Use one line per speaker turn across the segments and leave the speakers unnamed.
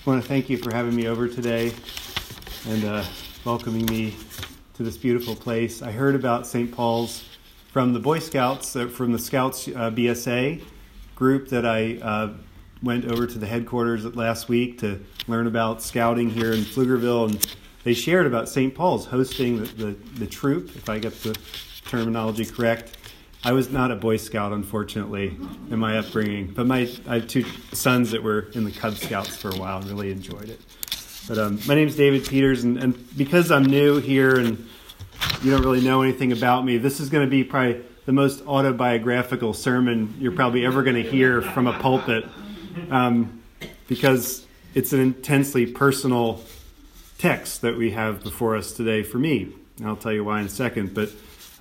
I want to thank you for having me over today and uh, welcoming me to this beautiful place. I heard about St. Paul's from the Boy Scouts, uh, from the Scouts uh, BSA group that I uh, went over to the headquarters last week to learn about scouting here in Pflugerville, and they shared about St. Paul's hosting the, the, the troop, if I get the terminology correct. I was not a Boy Scout, unfortunately, in my upbringing, but my I have two sons that were in the Cub Scouts for a while and really enjoyed it. But um, my name is David Peters, and, and because I'm new here and you don't really know anything about me, this is going to be probably the most autobiographical sermon you're probably ever going to hear from a pulpit um, because it's an intensely personal text that we have before us today for me. And I'll tell you why in a second, but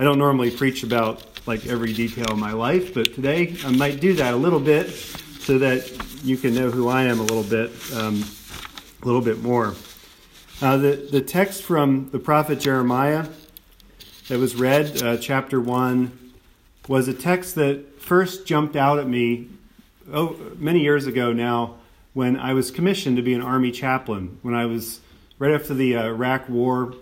I don't normally preach about like every detail of my life, but today I might do that a little bit so that you can know who I am a little bit, um, a little bit more. Uh, the the text from the prophet Jeremiah that was read, uh, chapter one, was a text that first jumped out at me oh, many years ago now when I was commissioned to be an army chaplain. When I was right after the uh, Iraq War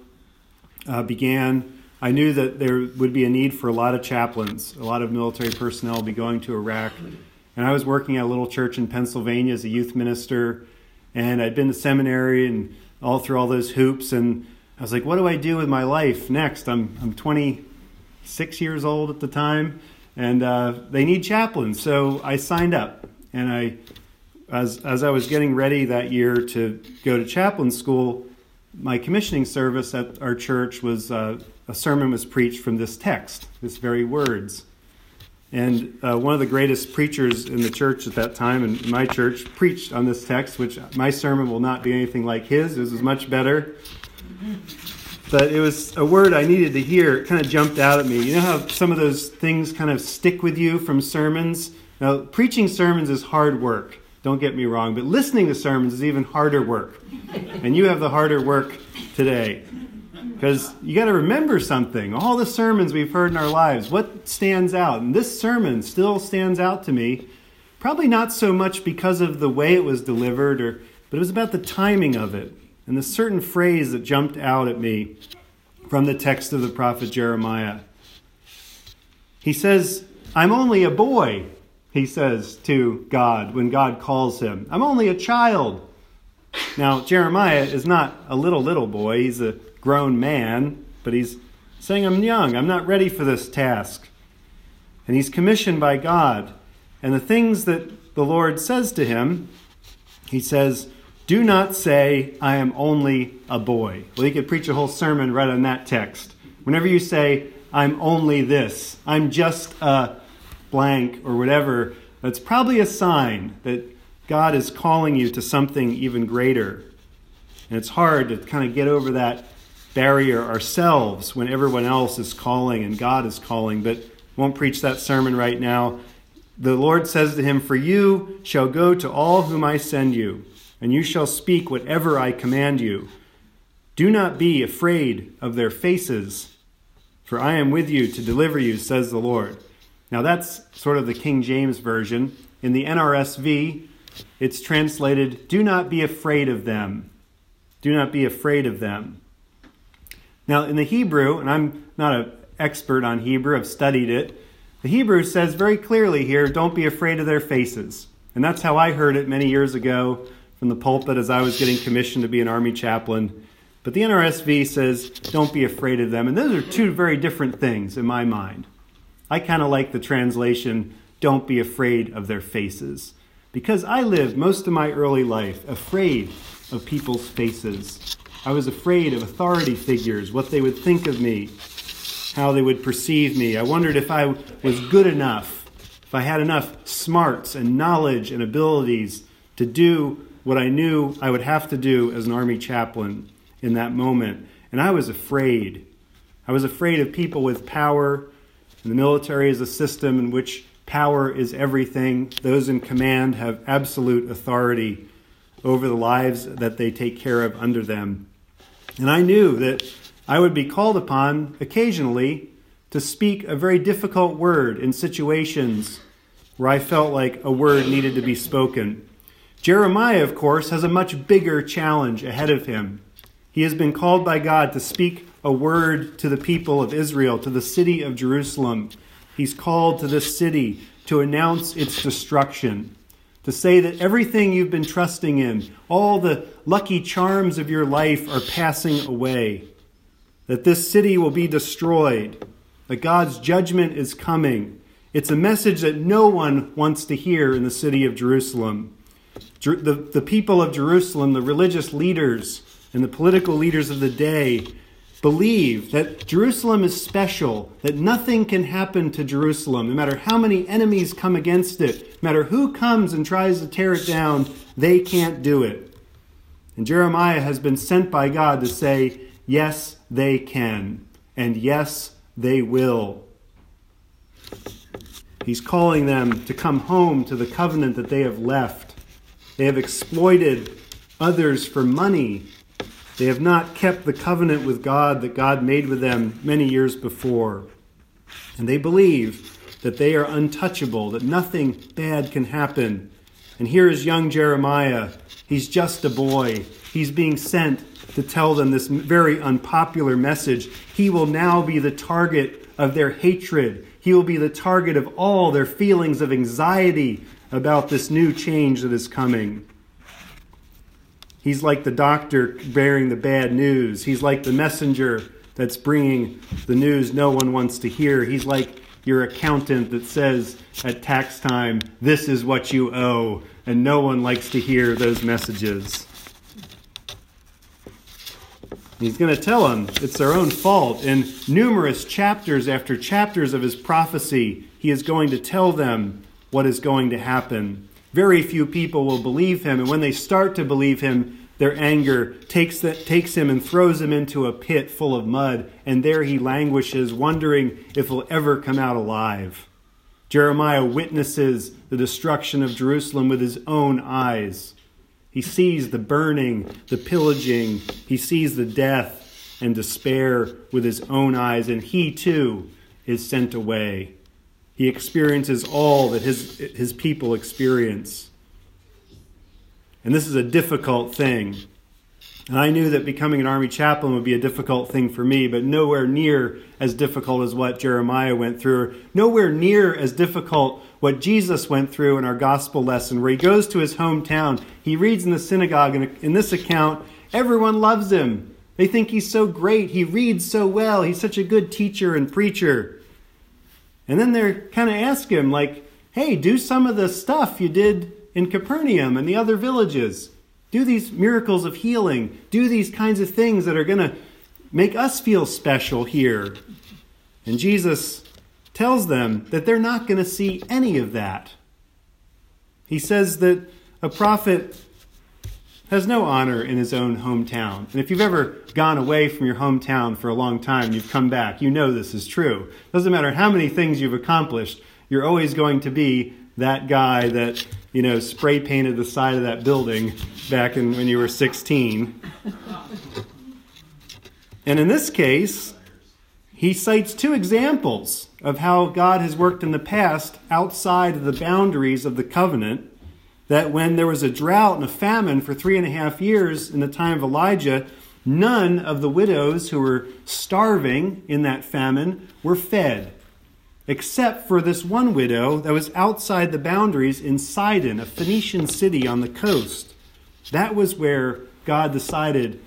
uh, began I knew that there would be a need for a lot of chaplains. A lot of military personnel be going to Iraq. And I was working at a little church in Pennsylvania as a youth minister. And I'd been to seminary and all through all those hoops. And I was like, what do I do with my life next? I'm, I'm 26 years old at the time. And uh, they need chaplains. So I signed up. And I, as, as I was getting ready that year to go to chaplain school, my commissioning service at our church was uh, a sermon was preached from this text, this very words. And uh, one of the greatest preachers in the church at that time, in my church, preached on this text, which my sermon will not be anything like his. It was much better. But it was a word I needed to hear. It kind of jumped out at me. You know how some of those things kind of stick with you from sermons? Now, preaching sermons is hard work. Don't get me wrong, but listening to sermons is even harder work. And you have the harder work today. Because you got to remember something. All the sermons we've heard in our lives, what stands out? And this sermon still stands out to me. Probably not so much because of the way it was delivered, or, but it was about the timing of it and the certain phrase that jumped out at me from the text of the prophet Jeremiah. He says, I'm only a boy, he says to God when God calls him. I'm only a child. Now, Jeremiah is not a little, little boy. He's a grown man, but he's saying, I'm young, I'm not ready for this task. And he's commissioned by God. And the things that the Lord says to him, he says, Do not say, I am only a boy. Well, he could preach a whole sermon right on that text. Whenever you say, I'm only this, I'm just a blank or whatever, that's probably a sign that God is calling you to something even greater. And it's hard to kind of get over that barrier ourselves when everyone else is calling and God is calling, but won't preach that sermon right now. The Lord says to him, For you shall go to all whom I send you, and you shall speak whatever I command you. Do not be afraid of their faces, for I am with you to deliver you, says the Lord. Now that's sort of the King James Version. In the NRSV, it's translated, Do not be afraid of them. Do not be afraid of them. Now, in the Hebrew, and I'm not an expert on Hebrew, I've studied it, the Hebrew says very clearly here, don't be afraid of their faces. And that's how I heard it many years ago from the pulpit as I was getting commissioned to be an army chaplain. But the NRSV says, don't be afraid of them. And those are two very different things in my mind. I kind of like the translation, don't be afraid of their faces. Because I lived most of my early life afraid of people's faces. I was afraid of authority figures, what they would think of me, how they would perceive me. I wondered if I was good enough, if I had enough smarts and knowledge and abilities to do what I knew I would have to do as an army chaplain in that moment. And I was afraid. I was afraid of people with power. And the military is a system in which power is everything. Those in command have absolute authority over the lives that they take care of under them. And I knew that I would be called upon occasionally to speak a very difficult word in situations where I felt like a word needed to be spoken. Jeremiah, of course, has a much bigger challenge ahead of him. He has been called by God to speak a word to the people of Israel, to the city of Jerusalem. He's called to this city to announce its destruction, to say that everything you've been trusting in, all the lucky charms of your life are passing away, that this city will be destroyed, that God's judgment is coming. It's a message that no one wants to hear in the city of Jerusalem. The, the people of Jerusalem, the religious leaders, and the political leaders of the day believe that Jerusalem is special, that nothing can happen to Jerusalem, no matter how many enemies come against it, no matter who comes and tries to tear it down, they can't do it. And Jeremiah has been sent by God to say, yes, they can, and yes, they will. He's calling them to come home to the covenant that they have left. They have exploited others for money they have not kept the covenant with God that God made with them many years before. And they believe that they are untouchable, that nothing bad can happen. And here is young Jeremiah. He's just a boy. He's being sent to tell them this very unpopular message. He will now be the target of their hatred. He will be the target of all their feelings of anxiety about this new change that is coming. He's like the doctor bearing the bad news. He's like the messenger that's bringing the news no one wants to hear. He's like your accountant that says at tax time, this is what you owe, and no one likes to hear those messages. He's going to tell them it's their own fault. In numerous chapters after chapters of his prophecy, he is going to tell them what is going to happen. Very few people will believe him, and when they start to believe him, their anger takes, the, takes him and throws him into a pit full of mud, and there he languishes, wondering if he'll ever come out alive. Jeremiah witnesses the destruction of Jerusalem with his own eyes. He sees the burning, the pillaging, he sees the death and despair with his own eyes, and he too is sent away. He experiences all that his, his people experience. And this is a difficult thing. And I knew that becoming an army chaplain would be a difficult thing for me, but nowhere near as difficult as what Jeremiah went through, nowhere near as difficult what Jesus went through in our gospel lesson, where he goes to his hometown. He reads in the synagogue, and in this account, everyone loves him. They think he's so great. He reads so well. He's such a good teacher and preacher. And then they're kind of ask him, like, hey, do some of the stuff you did in Capernaum and the other villages. Do these miracles of healing. Do these kinds of things that are going to make us feel special here. And Jesus tells them that they're not going to see any of that. He says that a prophet has no honor in his own hometown. And if you've ever gone away from your hometown for a long time and you've come back, you know this is true. Doesn't matter how many things you've accomplished, you're always going to be that guy that you know spray painted the side of that building back in when you were 16 and in this case he cites two examples of how god has worked in the past outside of the boundaries of the covenant that when there was a drought and a famine for three and a half years in the time of elijah none of the widows who were starving in that famine were fed except for this one widow that was outside the boundaries in Sidon, a Phoenician city on the coast. That was where God decided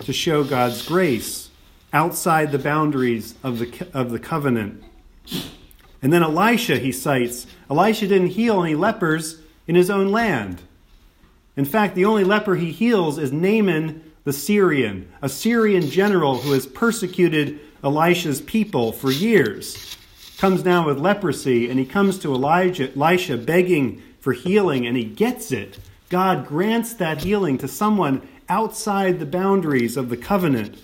to show God's grace outside the boundaries of the, of the covenant. And then Elisha, he cites. Elisha didn't heal any lepers in his own land. In fact, the only leper he heals is Naaman the Syrian, a Syrian general who has persecuted Elisha's people for years comes down with leprosy and he comes to Elijah, Elisha begging for healing and he gets it. God grants that healing to someone outside the boundaries of the covenant.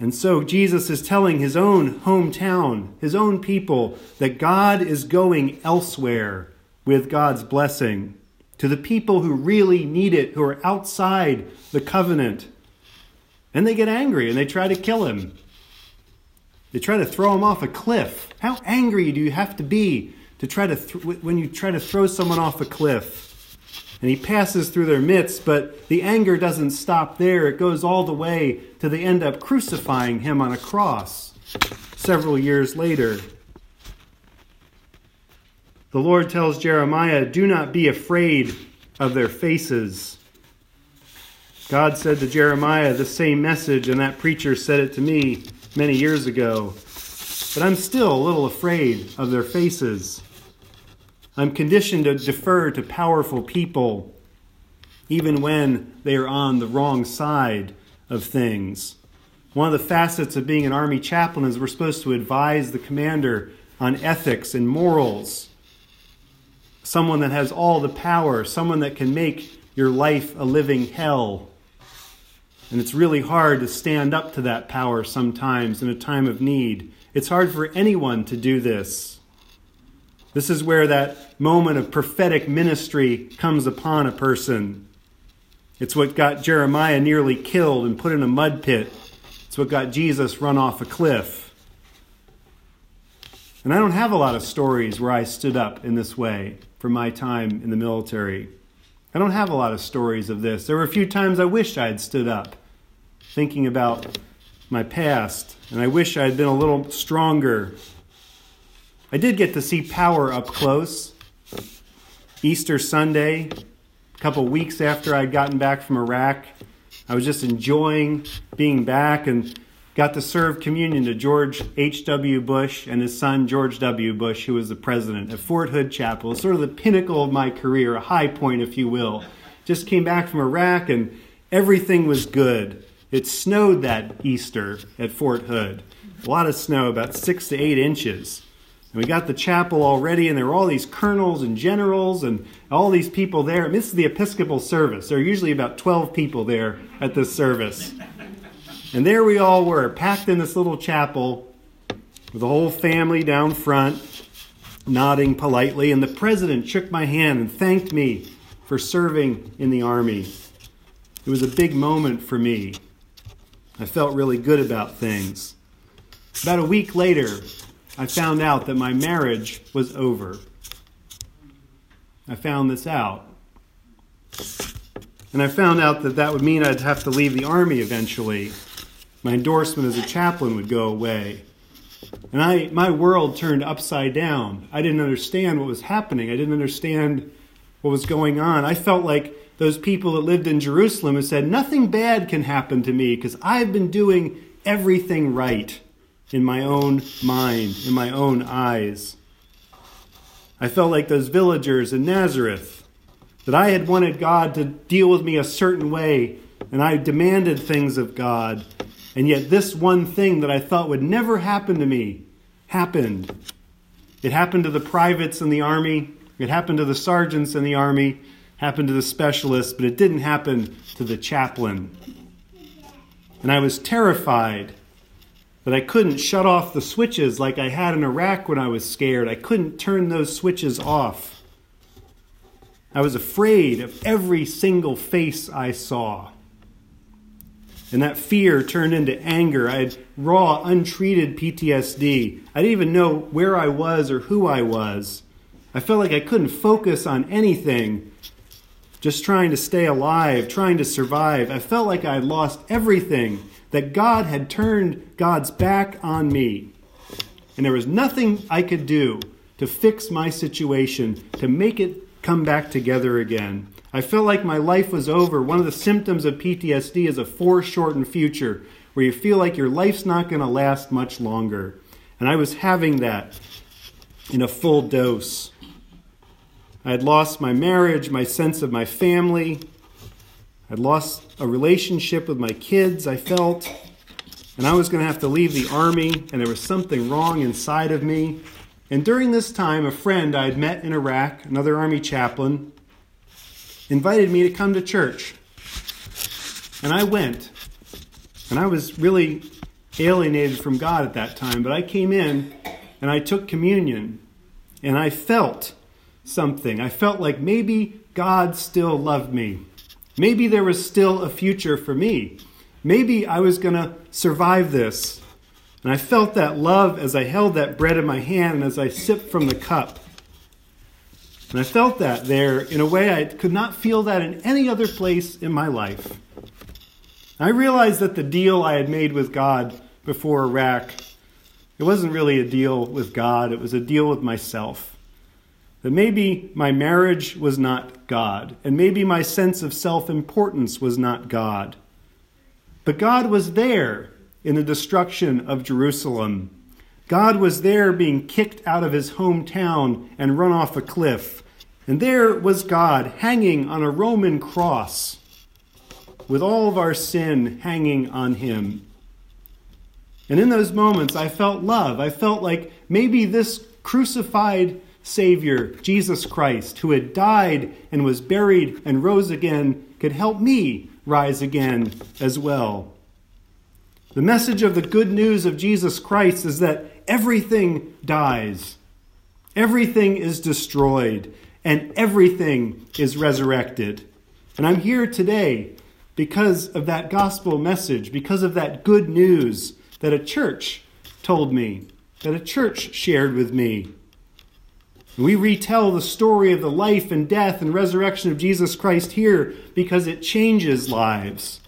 And so Jesus is telling his own hometown, his own people, that God is going elsewhere with God's blessing to the people who really need it, who are outside the covenant. And they get angry and they try to kill him. They try to throw him off a cliff. How angry do you have to be to try to th- when you try to throw someone off a cliff? and he passes through their midst, but the anger doesn't stop there. It goes all the way to they end up crucifying him on a cross several years later. The Lord tells Jeremiah, Do not be afraid of their faces. God said to Jeremiah the same message, and that preacher said it to me many years ago. But I'm still a little afraid of their faces. I'm conditioned to defer to powerful people, even when they are on the wrong side of things. One of the facets of being an army chaplain is we're supposed to advise the commander on ethics and morals. Someone that has all the power, someone that can make your life a living hell. And it's really hard to stand up to that power sometimes in a time of need. It's hard for anyone to do this. This is where that moment of prophetic ministry comes upon a person. It's what got Jeremiah nearly killed and put in a mud pit. It's what got Jesus run off a cliff. And I don't have a lot of stories where I stood up in this way from my time in the military. I don't have a lot of stories of this. There were a few times I wished I had stood up, thinking about my past, and I wish I had been a little stronger I did get to see power up close. Easter Sunday, a couple weeks after I'd gotten back from Iraq, I was just enjoying being back and got to serve communion to George H.W. Bush and his son George W. Bush, who was the president at Fort Hood Chapel. Sort of the pinnacle of my career, a high point, if you will. Just came back from Iraq and everything was good. It snowed that Easter at Fort Hood. A lot of snow, about six to eight inches. And we got the chapel already, and there were all these colonels and generals and all these people there. This is the Episcopal service. There are usually about 12 people there at this service. And there we all were, packed in this little chapel with the whole family down front, nodding politely. And the president shook my hand and thanked me for serving in the army. It was a big moment for me. I felt really good about things. About a week later, I found out that my marriage was over. I found this out. And I found out that that would mean I'd have to leave the Army eventually. My endorsement as a chaplain would go away. And I, my world turned upside down. I didn't understand what was happening. I didn't understand what was going on. I felt like those people that lived in Jerusalem and said, Nothing bad can happen to me because I've been doing everything right in my own mind, in my own eyes. I felt like those villagers in Nazareth, that I had wanted God to deal with me a certain way, and I demanded things of God, and yet this one thing that I thought would never happen to me happened. It happened to the privates in the army, it happened to the sergeants in the army, happened to the specialists, but it didn't happen to the chaplain. And I was terrified that I couldn't shut off the switches like I had in Iraq when I was scared. I couldn't turn those switches off. I was afraid of every single face I saw. And that fear turned into anger. I had raw, untreated PTSD. I didn't even know where I was or who I was. I felt like I couldn't focus on anything, just trying to stay alive, trying to survive. I felt like I had lost everything that God had turned God's back on me. And there was nothing I could do to fix my situation, to make it come back together again. I felt like my life was over. One of the symptoms of PTSD is a foreshortened future, where you feel like your life's not going to last much longer. And I was having that in a full dose. I had lost my marriage, my sense of my family, I'd lost a relationship with my kids, I felt, and I was going to have to leave the army, and there was something wrong inside of me. And during this time, a friend I had met in Iraq, another army chaplain, invited me to come to church. And I went. And I was really alienated from God at that time, but I came in and I took communion and I felt something. I felt like maybe God still loved me. Maybe there was still a future for me. Maybe I was going to survive this. And I felt that love as I held that bread in my hand and as I sipped from the cup. And I felt that there in a way I could not feel that in any other place in my life. I realized that the deal I had made with God before Iraq, it wasn't really a deal with God, it was a deal with myself. That maybe my marriage was not God, and maybe my sense of self importance was not God. But God was there in the destruction of Jerusalem. God was there being kicked out of his hometown and run off a cliff. And there was God hanging on a Roman cross with all of our sin hanging on him. And in those moments, I felt love. I felt like maybe this crucified Savior, Jesus Christ, who had died and was buried and rose again, could help me rise again as well. The message of the good news of Jesus Christ is that everything dies, everything is destroyed, and everything is resurrected. And I'm here today because of that gospel message, because of that good news that a church told me, that a church shared with me. We retell the story of the life and death and resurrection of Jesus Christ here because it changes lives.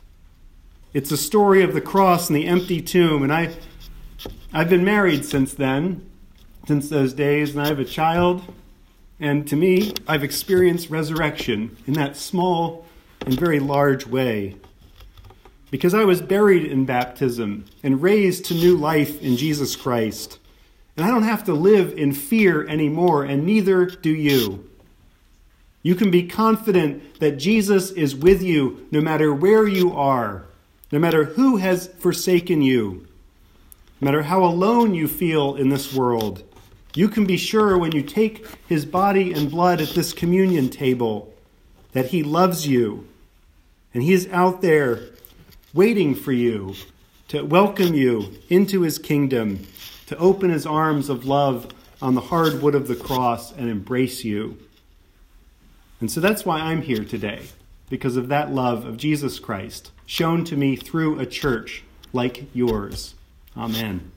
It's a story of the cross and the empty tomb. And I, I've been married since then, since those days, and I have a child. And to me, I've experienced resurrection in that small and very large way. Because I was buried in baptism and raised to new life in Jesus Christ. And I don't have to live in fear anymore, and neither do you. You can be confident that Jesus is with you no matter where you are, no matter who has forsaken you, no matter how alone you feel in this world. You can be sure when you take his body and blood at this communion table that he loves you and he is out there waiting for you to welcome you into his kingdom, to open his arms of love on the hard wood of the cross and embrace you. And so that's why I'm here today, because of that love of Jesus Christ shown to me through a church like yours. Amen.